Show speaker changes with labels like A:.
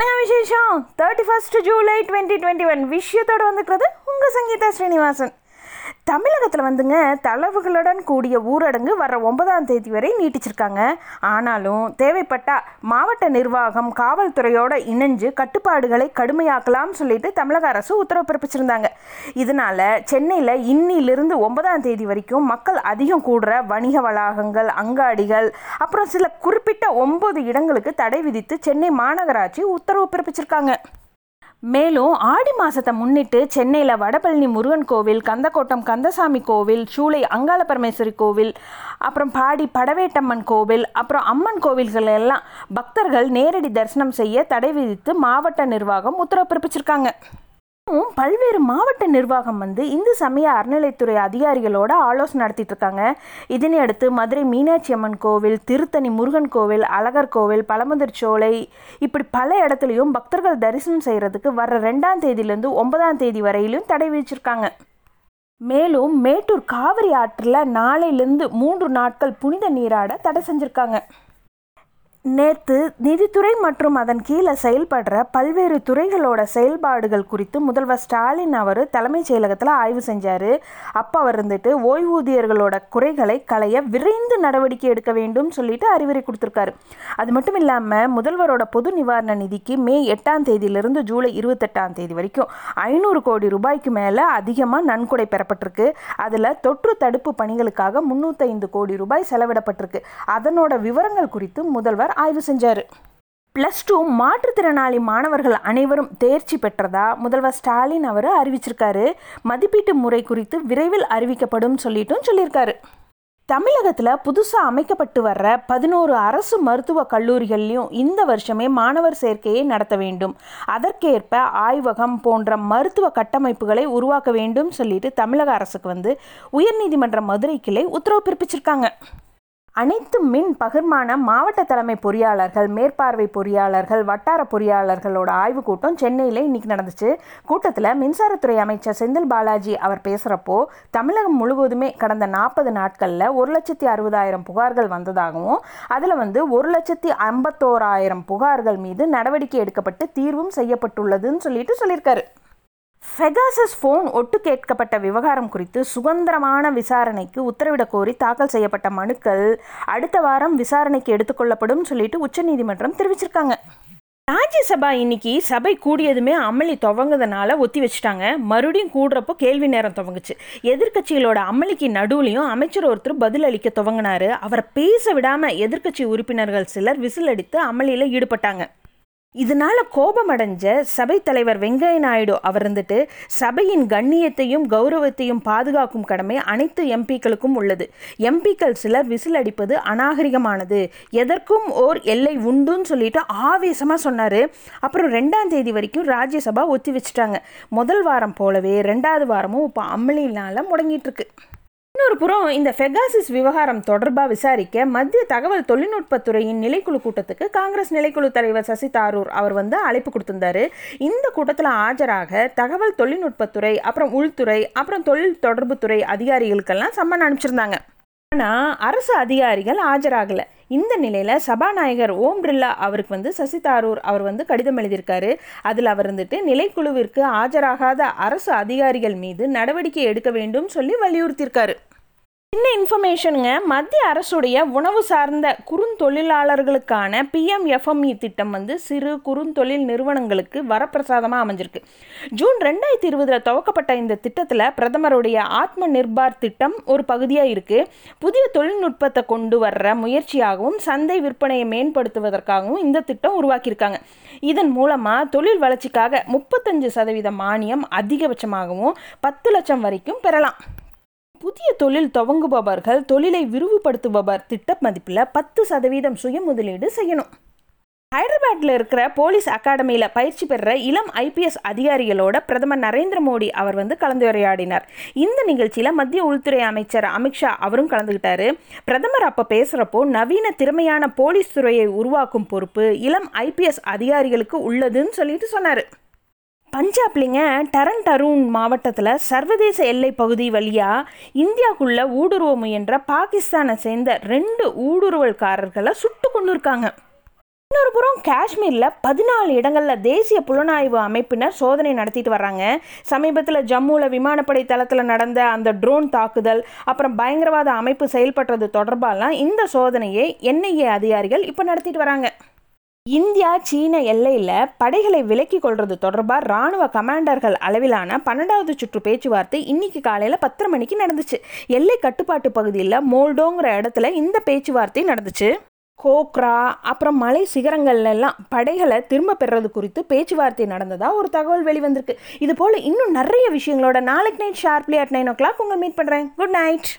A: என்ன விசேஷம் thirty first July twenty twenty one விஷயத்தோடு வந்துக்கிறது உங்கள் சங்கீதா ஸ்ரீனிவாசன். தமிழகத்தில் வந்துங்க தளவுகளுடன் கூடிய ஊரடங்கு வர ஒன்பதாம் தேதி வரை நீட்டிச்சிருக்காங்க. ஆனாலும் தேவைப்பட்டால் மாவட்ட நிர்வாகம் காவல்துறையோடு இணைஞ்சு கட்டுப்பாடுகளை கடுமையாக்கலாம்னு சொல்லிட்டு தமிழக அரசு உத்தரவு பிறப்பிச்சிருந்தாங்க. இதனால் சென்னையில் இன்னிலிருந்து ஒன்பதாம் தேதி வரைக்கும் மக்கள் அதிகம் கூடுற வணிக வளாகங்கள் அங்காடிகள் அப்புறம் சில குறிப்பிட்ட ஒன்பது இடங்களுக்கு தடை விதித்து சென்னை மாநகராட்சி உத்தரவு பிறப்பிச்சிருக்காங்க. மேலும் ஆடி மாதத்தை முன்னிட்டு சென்னையில் வடபழனி முருகன் கோவில் கந்தக்கோட்டம் கந்தசாமி கோவில் சூளை அங்காள பரமேஸ்வரி கோவில் அப்புறம் பாடி படவேட்டம்மன் கோவில் அப்புறம் அம்மன் கோவில்கள் எல்லாம் பக்தர்கள் நேரடி தரிசனம் செய்ய தடை விதித்து மாவட்ட நிர்வாகம் உத்தரவு பிறப்பிச்சிருக்காங்க. இன்னும் பல்வேறு மாவட்ட நிர்வாகம் வந்து இந்து சமய அறநிலைத்துறை அதிகாரிகளோட ஆலோசனை நடத்திட்டு இருக்காங்க. இதனையடுத்து மதுரை மீனாட்சி அம்மன் கோவில் திருத்தணி முருகன் கோவில் அழகர் கோவில் பழமுதிர் சோலை இப்படி பல இடத்துலையும் பக்தர்கள் தரிசனம் செய்கிறதுக்கு வர ரெண்டாம் தேதியிலேருந்து ஒன்பதாம் தேதி வரையிலும் தடை விதிச்சிருக்காங்க. மேலும் மேட்டூர் காவிரி ஆற்றில் நாளையிலேருந்து மூன்று நாட்கள் புனித நீராட தடை செஞ்சுருக்காங்க. நேற்று நிதித்துறை மற்றும் அதன் கீழே செயல்படுற பல்வேறு துறைகளோட செயல்பாடுகள் குறித்து முதல்வர் ஸ்டாலின் அவர் தலைமைச் செயலகத்தில் ஆய்வு செஞ்சார். அப்போ அவர் இருந்துட்டு ஓய்வூதியர்களோட குறைகளை களைய விரைந்து நடவடிக்கை எடுக்க வேண்டும் சொல்லிட்டு அறிவுரை கொடுத்துருக்காரு. அது மட்டும் இல்லாமல் முதல்வரோட பொது நிவாரண நிதிக்கு மே எட்டாம் தேதியிலிருந்து ஜூலை இருபத்தெட்டாம் தேதி வரைக்கும் ஐநூறு கோடி ரூபாய்க்கு மேலே அதிகமாக நன்கொடை பெறப்பட்டிருக்கு. அதில் தொற்று தடுப்பு பணிகளுக்காக முந்நூற்றைந்து கோடி ரூபாய் செலவிடப்பட்டிருக்கு. அதனோட விவரங்கள் குறித்து முதல்வர் ஆய்வு செஞ்சார். ப்ளஸ் டூ மாற்றுத்திறனாளி மாணவர்கள் அனைவரும் தேர்ச்சி பெற்றதா? முதல்வர் ஸ்டாலின் அவர் அறிவிச்சிருக்காரு. மதிப்பீட்டு முறை குறித்து விரைவில் அறிவிக்கப்படும் சொல்லிட்டும் சொல்லியிருக்காரு. தமிழகத்தில் புதுசாக அமைக்கப்பட்டு வர்ற பதினோரு அரசு மருத்துவக் கல்லூரிகள்லையும் இந்த வருஷமே மாணவர் சேர்க்கையை நடத்த வேண்டும். அதற்கேற்ப ஆய்வகம் போன்ற மருத்துவ கட்டமைப்புகளை உருவாக்க வேண்டும் சொல்லிட்டு தமிழக அரசுக்கு வந்து உயர்நீதிமன்ற மதுரை கிளை உத்தரவு பிறப்பிச்சிருக்காங்க. அனைத்து மின் பகிர்மான மாவட்ட தலைமை பொறியாளர்கள் மேற்பார்வை பொறியாளர்கள் வட்டார பொறியாளர்களோட ஆய்வுக் கூட்டம் சென்னையில் இன்னைக்கு நடந்துச்சு. கூட்டத்தில் மின்சாரத்துறை அமைச்சர் செந்தில் பாலாஜி அவர் பேசுகிறப்போ தமிழகம் முழுவதுமே கடந்த நாற்பது நாட்களில் ஒரு லட்சத்தி அறுபதாயிரம் புகார்கள் வந்ததாகவும் அதில் வந்து ஒரு லட்சத்தி ஐம்பத்தோராயிரம் புகார்கள் மீது நடவடிக்கை எடுக்கப்பட்டு தீர்வும் செய்யப்பட்டுள்ளதுன்னு சொல்லிட்டு சொல்லியிருக்காரு. ஃபெகாசஸ் ஃபோன் ஒட்டு கேட்கப்பட்ட விவகாரம் குறித்து சுதந்திரமான விசாரணைக்கு உத்தரவிடக் கோரி தாக்கல் செய்யப்பட்ட மனுக்கள் அடுத்த வாரம் விசாரணைக்கு எடுத்துக்கொள்ளப்படும் சொல்லிட்டு உச்சநீதிமன்றம் தெரிவிச்சிருக்காங்க. ராஜ்யசபா இன்னைக்கு சபை கூடியதுமே அமளி துவங்குறதுனால ஒத்தி வச்சுட்டாங்க. மறுபடியும் கூடுறப்போ கேள்வி நேரம் துவங்குச்சு. எதிர்க்கட்சிகளோட அமளிக்கு நடுவுலையும் அமைச்சர் ஒருத்தர் பதில் அளிக்க துவங்கினாரு. அவரை பேச விடாமல் எதிர்க்கட்சி உறுப்பினர்கள் சிலர் விசில் அடித்து அமளியில் ஈடுபட்டாங்க. இதனால கோபமடைஞ்ச சபை தலைவர் வெங்கைய நாயுடு அவர் இருந்துட்டு சபையின் கண்ணியத்தையும் கௌரவத்தையும் பாதுகாக்கும் கடமை அனைத்து எம்பிக்களுக்கும் உள்ளது. எம்பிக்கள் சிலர் விசில் அடிப்பது அநாகரிகமானது. எதற்கும் ஓர் எல்லை உண்டுன்னு சொல்லிட்டு ஆவேசமாக சொன்னார். அப்புறம் ரெண்டாம் தேதி வரைக்கும் ராஜ்யசபா ஒத்தி வச்சுட்டாங்க. முதல் வாரம் போலவே ரெண்டாவது வாரமும் இப்போ அமளினால முடங்கிட்டு இருக்கு. இன்னொரு புறம் இந்த ஃபெகாசிஸ் விவகாரம் தொடர்பாக விசாரிக்க மத்திய தகவல் தொழில்நுட்பத்துறையின் நிலைக்குழு கூட்டத்துக்கு காங்கிரஸ் நிலைக்குழு தலைவர் சசி தாரூர் அவர் வந்து அழைப்பு கொடுத்திருந்தாரு. இந்த கூட்டத்தில் ஆஜராக தகவல் தொழில்நுட்பத்துறை அப்புறம் உள்துறை அப்புறம் தொழில் தொடர்புத்துறை அதிகாரிகளுக்கெல்லாம் சம்மன் அனுப்பிச்சிருந்தாங்க. ஆனால் அரசு அதிகாரிகள் ஆஜராகலை. இந்த நிலையில் சபாநாயகர் ஓம் பிர்லா அவருக்கு வந்து சசி தாரூர் அவர் வந்து கடிதம் எழுதியிருக்காரு. அதில் அவர் வந்துட்டு நிலைக்குழுவிற்கு ஆஜராகாத அரசு அதிகாரிகள் மீது நடவடிக்கை எடுக்க வேண்டும் சொல்லி வலியுறுத்தியிருக்காரு. சின்ன இன்ஃபர்மேஷனுங்க மத்திய அரசுடைய உணவு சார்ந்த குறுந்தொழிலாளர்களுக்கான பிஎம்எஃப்எம்இ திட்டம் வந்து சிறு குறுந்தொழில் நிறுவனங்களுக்கு வரப்பிரசாதமாக அமைஞ்சிருக்கு. ஜூன் ரெண்டாயிரத்தி இருபதில் துவக்கப்பட்ட இந்த திட்டத்தில் பிரதமருடைய ஆத்ம நிர்பார் திட்டம் ஒரு பகுதியாக இருக்குது புதிய தொழில்நுட்பத்தை கொண்டு வர்ற முயற்சியாகவும் சந்தை விற்பனையை மேம்படுத்துவதற்காகவும் இந்த திட்டம் உருவாக்கியிருக்காங்க. இதன் மூலமாக தொழில் வளர்ச்சிக்காக முப்பத்தஞ்சு சதவீத மானியம் அதிகபட்சமாகவும் பத்து லட்சம் வரைக்கும் பெறலாம். புதிய தொழில் துவங்குபவர்கள் தொழிலை விரிவுபடுத்துபவர் திட்ட மதிப்பில் பத்து சதவீதம் சுய முதலீடு செய்யணும். ஹைதராபாத்தில் இருக்கிற போலீஸ் அகாடமியில் பயிற்சி பெற இளம் ஐபிஎஸ் அதிகாரிகளோட பிரதமர் நரேந்திர மோடி அவர் வந்து கலந்துரையாடினார் இந்த நிகழ்ச்சியில் மத்திய உள்துறை அமைச்சர் அமித்ஷா அவரும் கலந்துக்கிட்டாரு பிரதமர் அப்போ பேசுகிறப்போ நவீன திறமையான போலீஸ் துறையை உருவாக்கும் பொறுப்பு இளம் ஐபிஎஸ் அதிகாரிகளுக்கு உள்ளதுன்னு சொல்லிட்டு சொன்னார். பஞ்சாப்லிங்க டரன் டரூன் மாவட்டத்தில் சர்வதேச எல்லை பகுதி வழியாக இந்தியாவுக்குள்ளே ஊடுருவ முயன்ற பாகிஸ்தானை சேர்ந்த ரெண்டு ஊடுருவல்காரர்களை சுட்டு கொண்டு இருக்காங்க இன்னொரு புறம் காஷ்மீரில் பதினாலு இடங்களில் தேசிய புலனாய்வு அமைப்பினர் சோதனை நடத்திட்டு வர்றாங்க. சமீபத்தில் ஜம்முவில் விமானப்படை தளத்தில் நடந்த அந்த ட்ரோன் தாக்குதல் அப்புறம் பயங்கரவாத அமைப்பு செயல்படுறது தொடர்பாலாம் இந்த சோதனையை என்ஐஏ அதிகாரிகள் இப்போ நடத்திட்டு வராங்க. இந்தியா சீன எல்லையில் படைகளை விலக்கி கொள்வது தொடர்பாக ராணுவ கமாண்டர்கள் அளவிலான பன்னெண்டாவது சுற்று பேச்சுவார்த்தை இன்னைக்கு காலையில் பத்தரை மணிக்கு நடந்துச்சு. எல்லை கட்டுப்பாட்டு பகுதியில் மோல்டோங்கிற இடத்துல இந்த பேச்சுவார்த்தை நடந்துச்சு. கோக்ரா அப்புறம் மலை சிகரங்கள்லாம் படைகளை திரும்ப பெறுறது குறித்து பேச்சுவார்த்தை நடந்ததா ஒரு தகவல் வெளிவந்திருக்கு. இது போல் இன்னும் நிறைய விஷயங்களோட நாளைக்கு night sharply at nine o'clock உங்களை மீட் பண்ணுறேன் குட் நைட்.